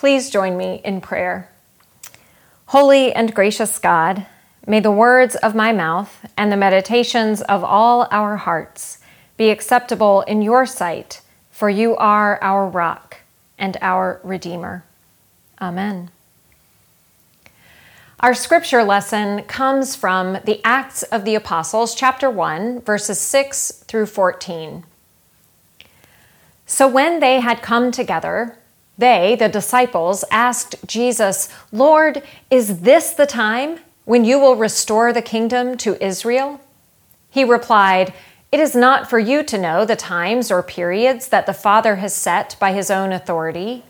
Please join me in prayer. Holy and gracious God, may the words of my mouth and the meditations of all our hearts be acceptable in your sight, for you are our rock and our Redeemer. Amen. Our scripture lesson comes from the Acts of the Apostles, chapter 1, verses 6 through 14. So when they had come together, they, the disciples, asked Jesus, Lord, is this the time when you will restore the kingdom to Israel? He replied, It is not for you to know the times or periods that the Father has set by his own authority,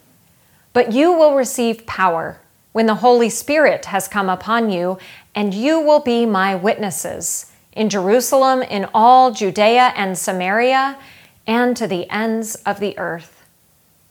but you will receive power when the Holy Spirit has come upon you, and you will be my witnesses in Jerusalem, in all Judea and Samaria, and to the ends of the earth.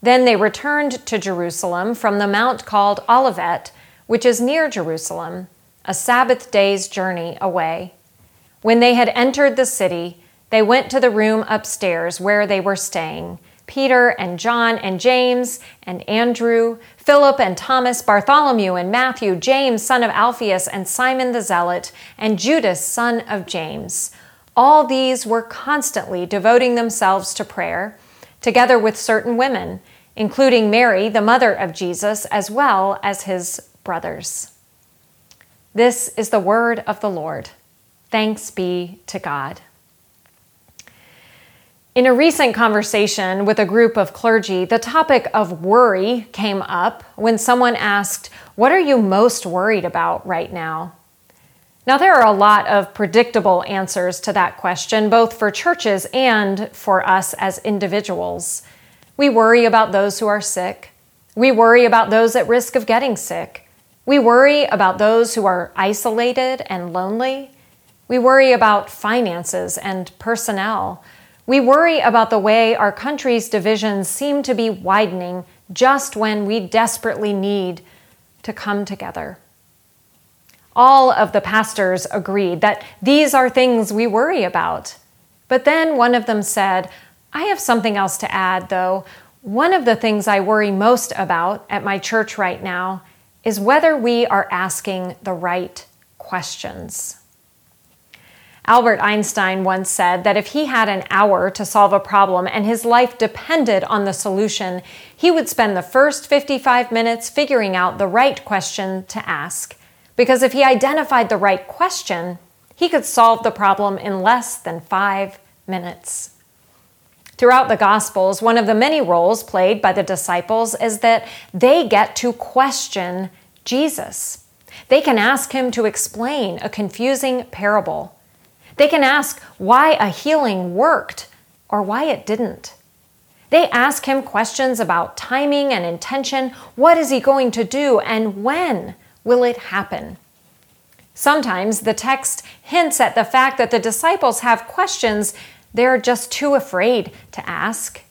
Then they returned to Jerusalem from the mount called Olivet, which is near Jerusalem, a Sabbath day's journey away. When they had entered the city, they went to the room upstairs where they were staying Peter and John and James and Andrew, Philip and Thomas, Bartholomew and Matthew, James, son of Alphaeus, and Simon the Zealot, and Judas, son of James. All these were constantly devoting themselves to prayer together with certain women, including Mary, the mother of Jesus, as well as his brothers. This is the word of the Lord. Thanks be to God. In a recent conversation with a group of clergy, the topic of worry came up when someone asked, What are you most worried about right now? Now, there are a lot of predictable answers to that question, both for churches and for us as individuals. We worry about those who are sick. We worry about those at risk of getting sick. We worry about those who are isolated and lonely. We worry about finances and personnel. We worry about the way our country's divisions seem to be widening just when we desperately need to come together all of the pastors agreed that these are things we worry about. But then one of them said, I have something else to add, though. One of the things I worry most about at my church right now is whether we are asking the right questions. Albert Einstein once said that if he had an hour to solve a problem and his life depended on the solution, he would spend the first 55 minutes figuring out the right question to ask because if he identified the right question, he could solve the problem in less than five minutes. Throughout the Gospels, one of the many roles played by the disciples is that they get to question Jesus. They can ask him to explain a confusing parable. They can ask why a healing worked or why it didn't. They ask him questions about timing and intention. What is he going to do and when? Will it happen? Sometimes the text hints at the fact that the disciples have questions they're just too afraid to ask.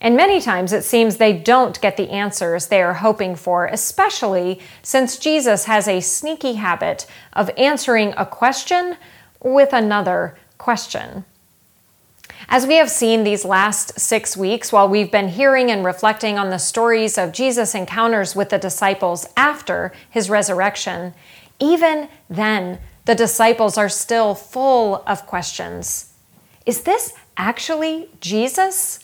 And many times it seems they don't get the answers they are hoping for, especially since Jesus has a sneaky habit of answering a question with another question. As we have seen these last six weeks, while we've been hearing and reflecting on the stories of Jesus' encounters with the disciples after his resurrection, even then the disciples are still full of questions. Is this actually Jesus?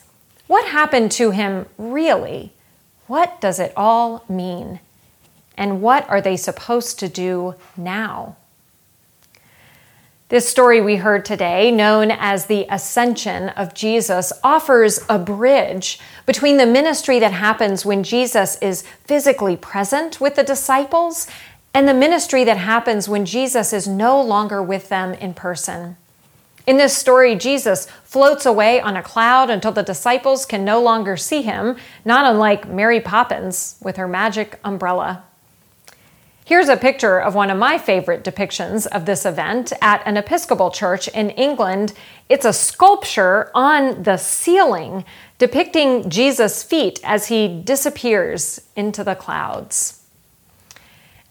What happened to him really? What does it all mean? And what are they supposed to do now? This story we heard today, known as the Ascension of Jesus, offers a bridge between the ministry that happens when Jesus is physically present with the disciples and the ministry that happens when Jesus is no longer with them in person. In this story, Jesus floats away on a cloud until the disciples can no longer see him, not unlike Mary Poppins with her magic umbrella. Here's a picture of one of my favorite depictions of this event at an Episcopal church in England. It's a sculpture on the ceiling depicting Jesus' feet as he disappears into the clouds.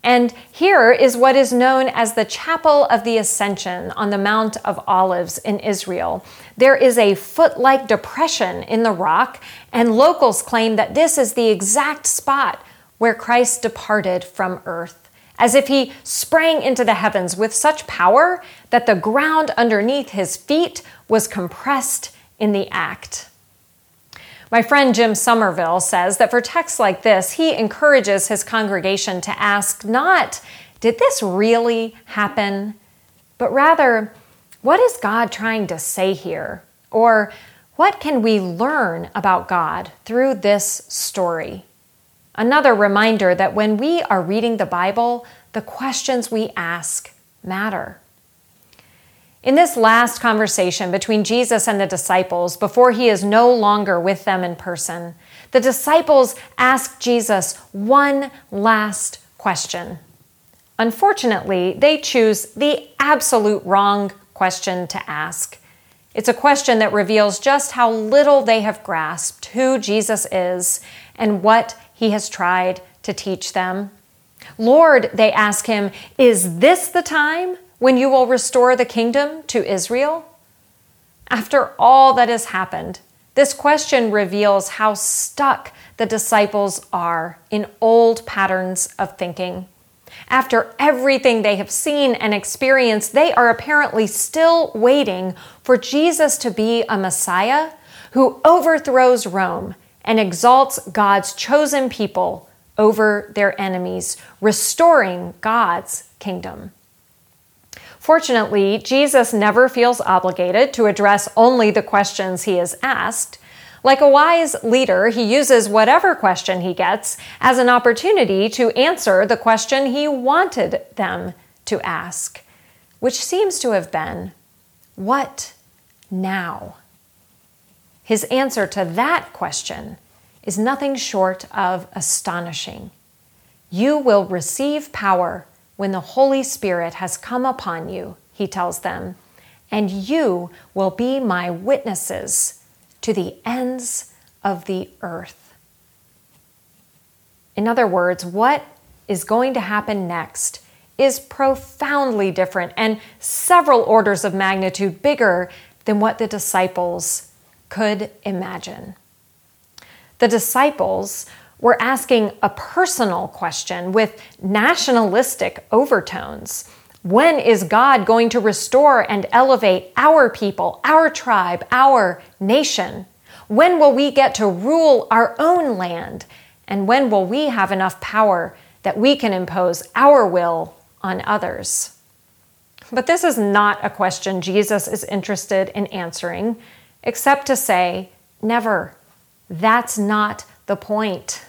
And here is what is known as the Chapel of the Ascension on the Mount of Olives in Israel. There is a foot like depression in the rock, and locals claim that this is the exact spot where Christ departed from earth, as if he sprang into the heavens with such power that the ground underneath his feet was compressed in the act. My friend Jim Somerville says that for texts like this, he encourages his congregation to ask not, did this really happen? But rather, what is God trying to say here? Or what can we learn about God through this story? Another reminder that when we are reading the Bible, the questions we ask matter. In this last conversation between Jesus and the disciples, before he is no longer with them in person, the disciples ask Jesus one last question. Unfortunately, they choose the absolute wrong question to ask. It's a question that reveals just how little they have grasped who Jesus is and what he has tried to teach them. Lord, they ask him, is this the time when you will restore the kingdom to Israel? After all that has happened, this question reveals how stuck the disciples are in old patterns of thinking. After everything they have seen and experienced, they are apparently still waiting for Jesus to be a Messiah who overthrows Rome and exalts God's chosen people over their enemies, restoring God's kingdom. Fortunately, Jesus never feels obligated to address only the questions he is asked. Like a wise leader, he uses whatever question he gets as an opportunity to answer the question he wanted them to ask, which seems to have been, What now? His answer to that question is nothing short of astonishing. You will receive power when the Holy Spirit has come upon you, he tells them, and you will be my witnesses to the ends of the earth. In other words, what is going to happen next is profoundly different and several orders of magnitude bigger than what the disciples could imagine. The disciples we're asking a personal question with nationalistic overtones. When is God going to restore and elevate our people, our tribe, our nation? When will we get to rule our own land? And when will we have enough power that we can impose our will on others? But this is not a question Jesus is interested in answering, except to say, never. That's not the point.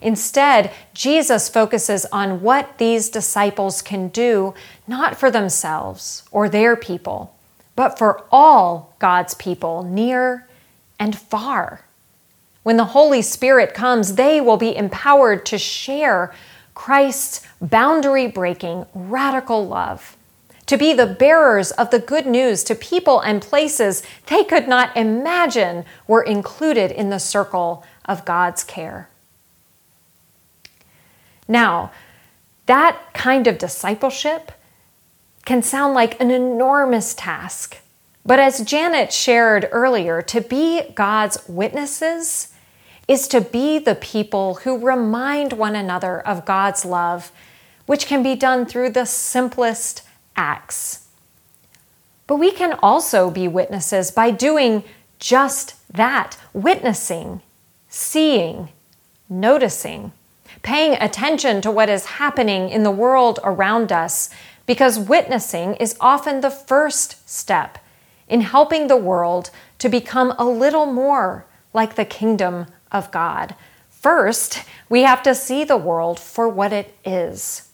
Instead, Jesus focuses on what these disciples can do, not for themselves or their people, but for all God's people, near and far. When the Holy Spirit comes, they will be empowered to share Christ's boundary breaking, radical love, to be the bearers of the good news to people and places they could not imagine were included in the circle of God's care. Now, that kind of discipleship can sound like an enormous task. But as Janet shared earlier, to be God's witnesses is to be the people who remind one another of God's love, which can be done through the simplest acts. But we can also be witnesses by doing just that witnessing, seeing, noticing paying attention to what is happening in the world around us, because witnessing is often the first step in helping the world to become a little more like the kingdom of God. First, we have to see the world for what it is.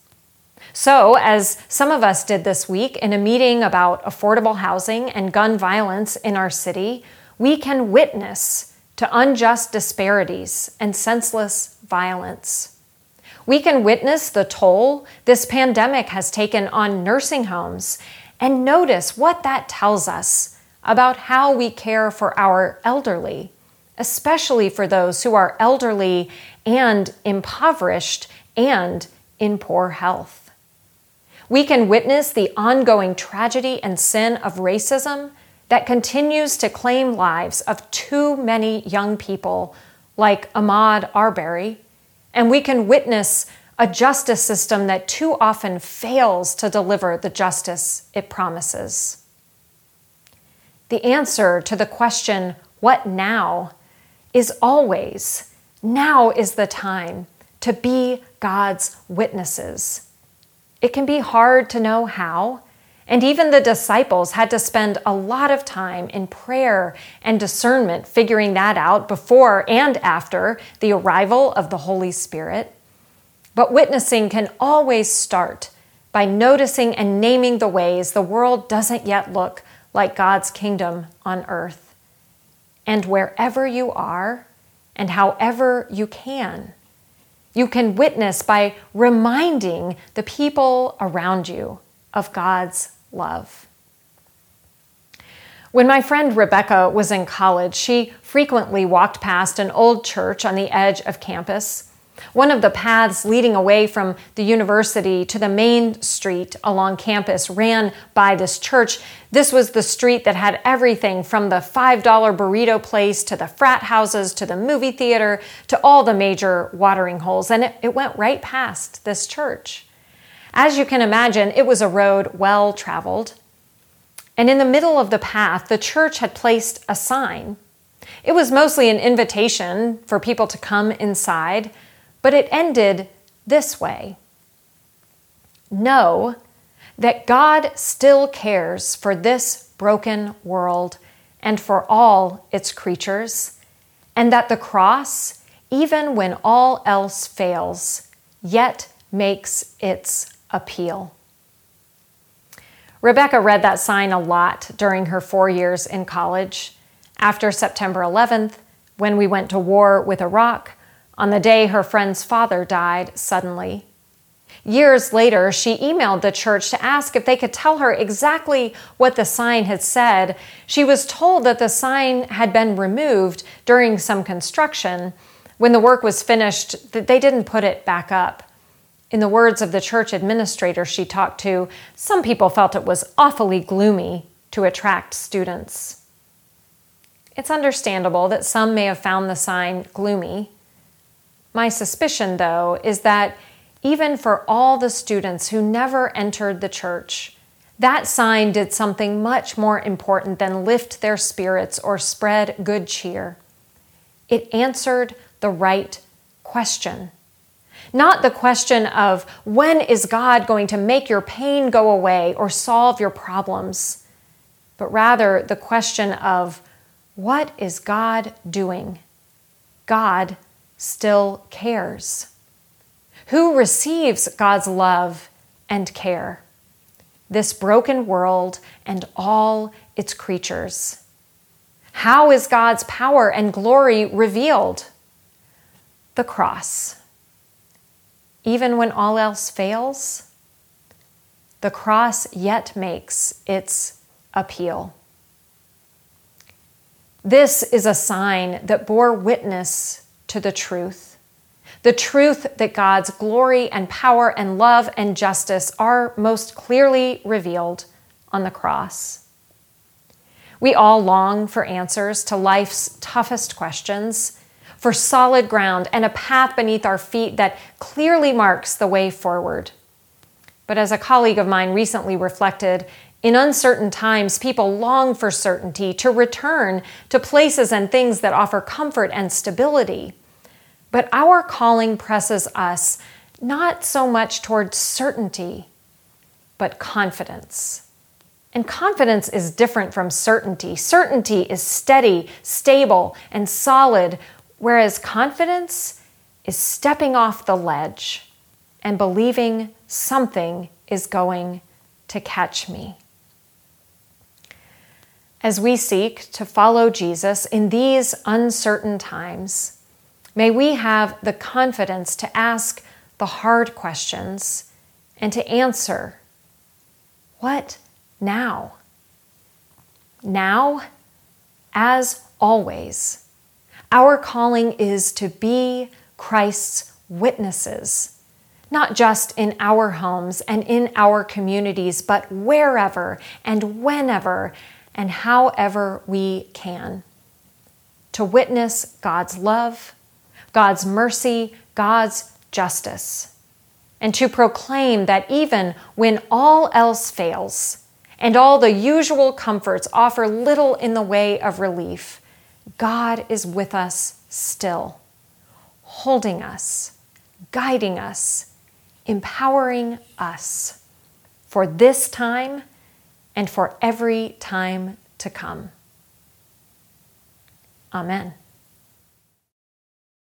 So, as some of us did this week in a meeting about affordable housing and gun violence in our city, we can witness to unjust disparities and senseless violence. We can witness the toll this pandemic has taken on nursing homes and notice what that tells us about how we care for our elderly, especially for those who are elderly and impoverished and in poor health. We can witness the ongoing tragedy and sin of racism that continues to claim lives of too many young people like Ahmaud Arbery and we can witness a justice system that too often fails to deliver the justice it promises. The answer to the question, what now, is always now is the time to be God's witnesses. It can be hard to know how, and even the disciples had to spend a lot of time in prayer and discernment figuring that out before and after the arrival of the Holy Spirit. But witnessing can always start by noticing and naming the ways the world doesn't yet look like God's kingdom on earth. And wherever you are, and however you can, you can witness by reminding the people around you of God's love. When my friend Rebecca was in college, she frequently walked past an old church on the edge of campus. One of the paths leading away from the university to the main street along campus ran by this church. This was the street that had everything from the $5 burrito place to the frat houses to the movie theater to all the major watering holes. And it, it went right past this church. As you can imagine, it was a road well traveled. And in the middle of the path, the church had placed a sign. It was mostly an invitation for people to come inside, but it ended this way Know that God still cares for this broken world and for all its creatures, and that the cross, even when all else fails, yet makes its appeal. Rebecca read that sign a lot during her four years in college. After September 11th, when we went to war with Iraq, on the day her friend's father died suddenly. Years later, she emailed the church to ask if they could tell her exactly what the sign had said. She was told that the sign had been removed during some construction. When the work was finished, they didn't put it back up. In the words of the church administrator she talked to, some people felt it was awfully gloomy to attract students. It's understandable that some may have found the sign gloomy. My suspicion, though, is that even for all the students who never entered the church, that sign did something much more important than lift their spirits or spread good cheer. It answered the right question. Not the question of when is God going to make your pain go away or solve your problems, but rather the question of what is God doing? God still cares. Who receives God's love and care? This broken world and all its creatures. How is God's power and glory revealed? The cross even when all else fails, the cross yet makes its appeal. This is a sign that bore witness to the truth. The truth that God's glory and power and love and justice are most clearly revealed on the cross. We all long for answers to life's toughest questions for solid ground and a path beneath our feet that clearly marks the way forward. But as a colleague of mine recently reflected, in uncertain times, people long for certainty to return to places and things that offer comfort and stability. But our calling presses us not so much towards certainty, but confidence. And confidence is different from certainty. Certainty is steady, stable, and solid, Whereas confidence is stepping off the ledge and believing something is going to catch me. As we seek to follow Jesus in these uncertain times, may we have the confidence to ask the hard questions and to answer what now? Now, as always, our calling is to be Christ's witnesses, not just in our homes and in our communities, but wherever and whenever and however we can. To witness God's love, God's mercy, God's justice, and to proclaim that even when all else fails and all the usual comforts offer little in the way of relief, God is with us still, holding us, guiding us, empowering us for this time and for every time to come. Amen.